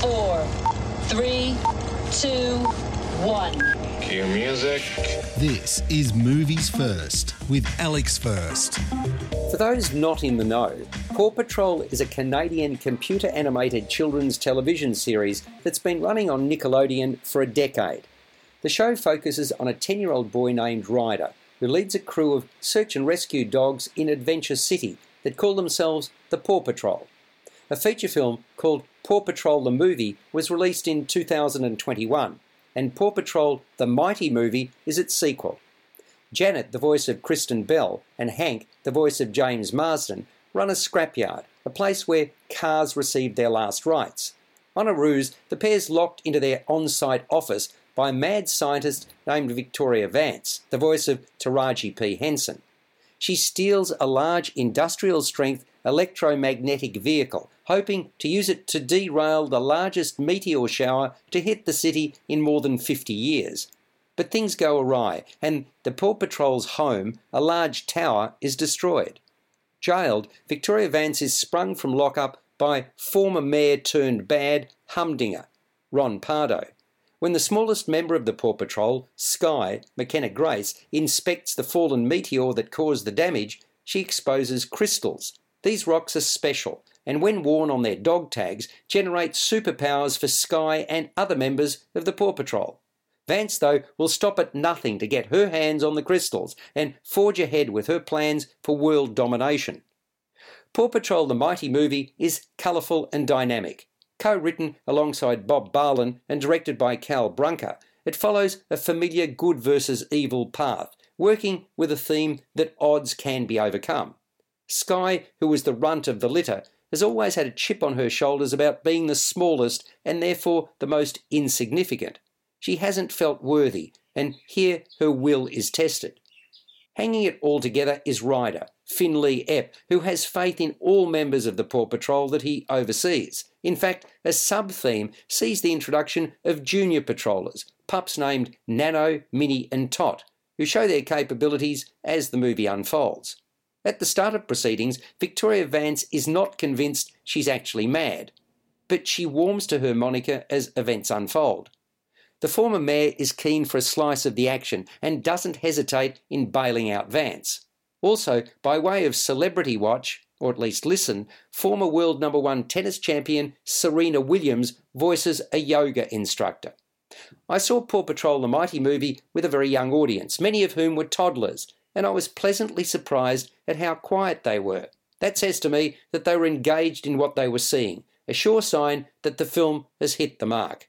four, three, two, one. Cue music. This is Movies First with Alex First. For those not in the know, Paw Patrol is a Canadian computer animated children's television series that's been running on Nickelodeon for a decade. The show focuses on a 10 year old boy named Ryder who leads a crew of search and rescue dogs in Adventure City that call themselves the Paw Patrol. A feature film called Paw Patrol the Movie was released in 2021, and Paw Patrol the Mighty Movie is its sequel. Janet, the voice of Kristen Bell, and Hank, the voice of James Marsden, run a scrapyard, a place where cars receive their last rites. On a ruse, the pair's locked into their on site office by a mad scientist named Victoria Vance, the voice of Taraji P. Henson. She steals a large industrial strength electromagnetic vehicle, hoping to use it to derail the largest meteor shower to hit the city in more than 50 years. But things go awry, and the Paw Patrol's home, a large tower, is destroyed. Jailed, Victoria Vance is sprung from lockup by former mayor turned bad Humdinger, Ron Pardo. When the smallest member of the Paw Patrol, Skye, McKenna Grace, inspects the fallen meteor that caused the damage, she exposes crystals. These rocks are special, and when worn on their dog tags, generate superpowers for Skye and other members of the Paw Patrol. Vance, though, will stop at nothing to get her hands on the crystals and forge ahead with her plans for world domination. Paw Patrol the Mighty movie is colourful and dynamic. Co written alongside Bob Barlen and directed by Cal Brunker, it follows a familiar good versus evil path, working with a theme that odds can be overcome. Skye, who was the runt of the litter, has always had a chip on her shoulders about being the smallest and therefore the most insignificant. She hasn't felt worthy, and here her will is tested. Hanging it all together is Ryder, Finn Lee-Epp, who has faith in all members of the Paw Patrol that he oversees. In fact, a sub theme sees the introduction of junior patrollers, pups named Nano, Minnie, and Tot, who show their capabilities as the movie unfolds. At the start of proceedings, Victoria Vance is not convinced she's actually mad, but she warms to her moniker as events unfold. The former mayor is keen for a slice of the action and doesn't hesitate in bailing out Vance. Also, by way of celebrity watch, or at least listen, former world number one tennis champion Serena Williams voices a yoga instructor. I saw Paw Patrol the Mighty movie with a very young audience, many of whom were toddlers, and I was pleasantly surprised at how quiet they were. That says to me that they were engaged in what they were seeing, a sure sign that the film has hit the mark.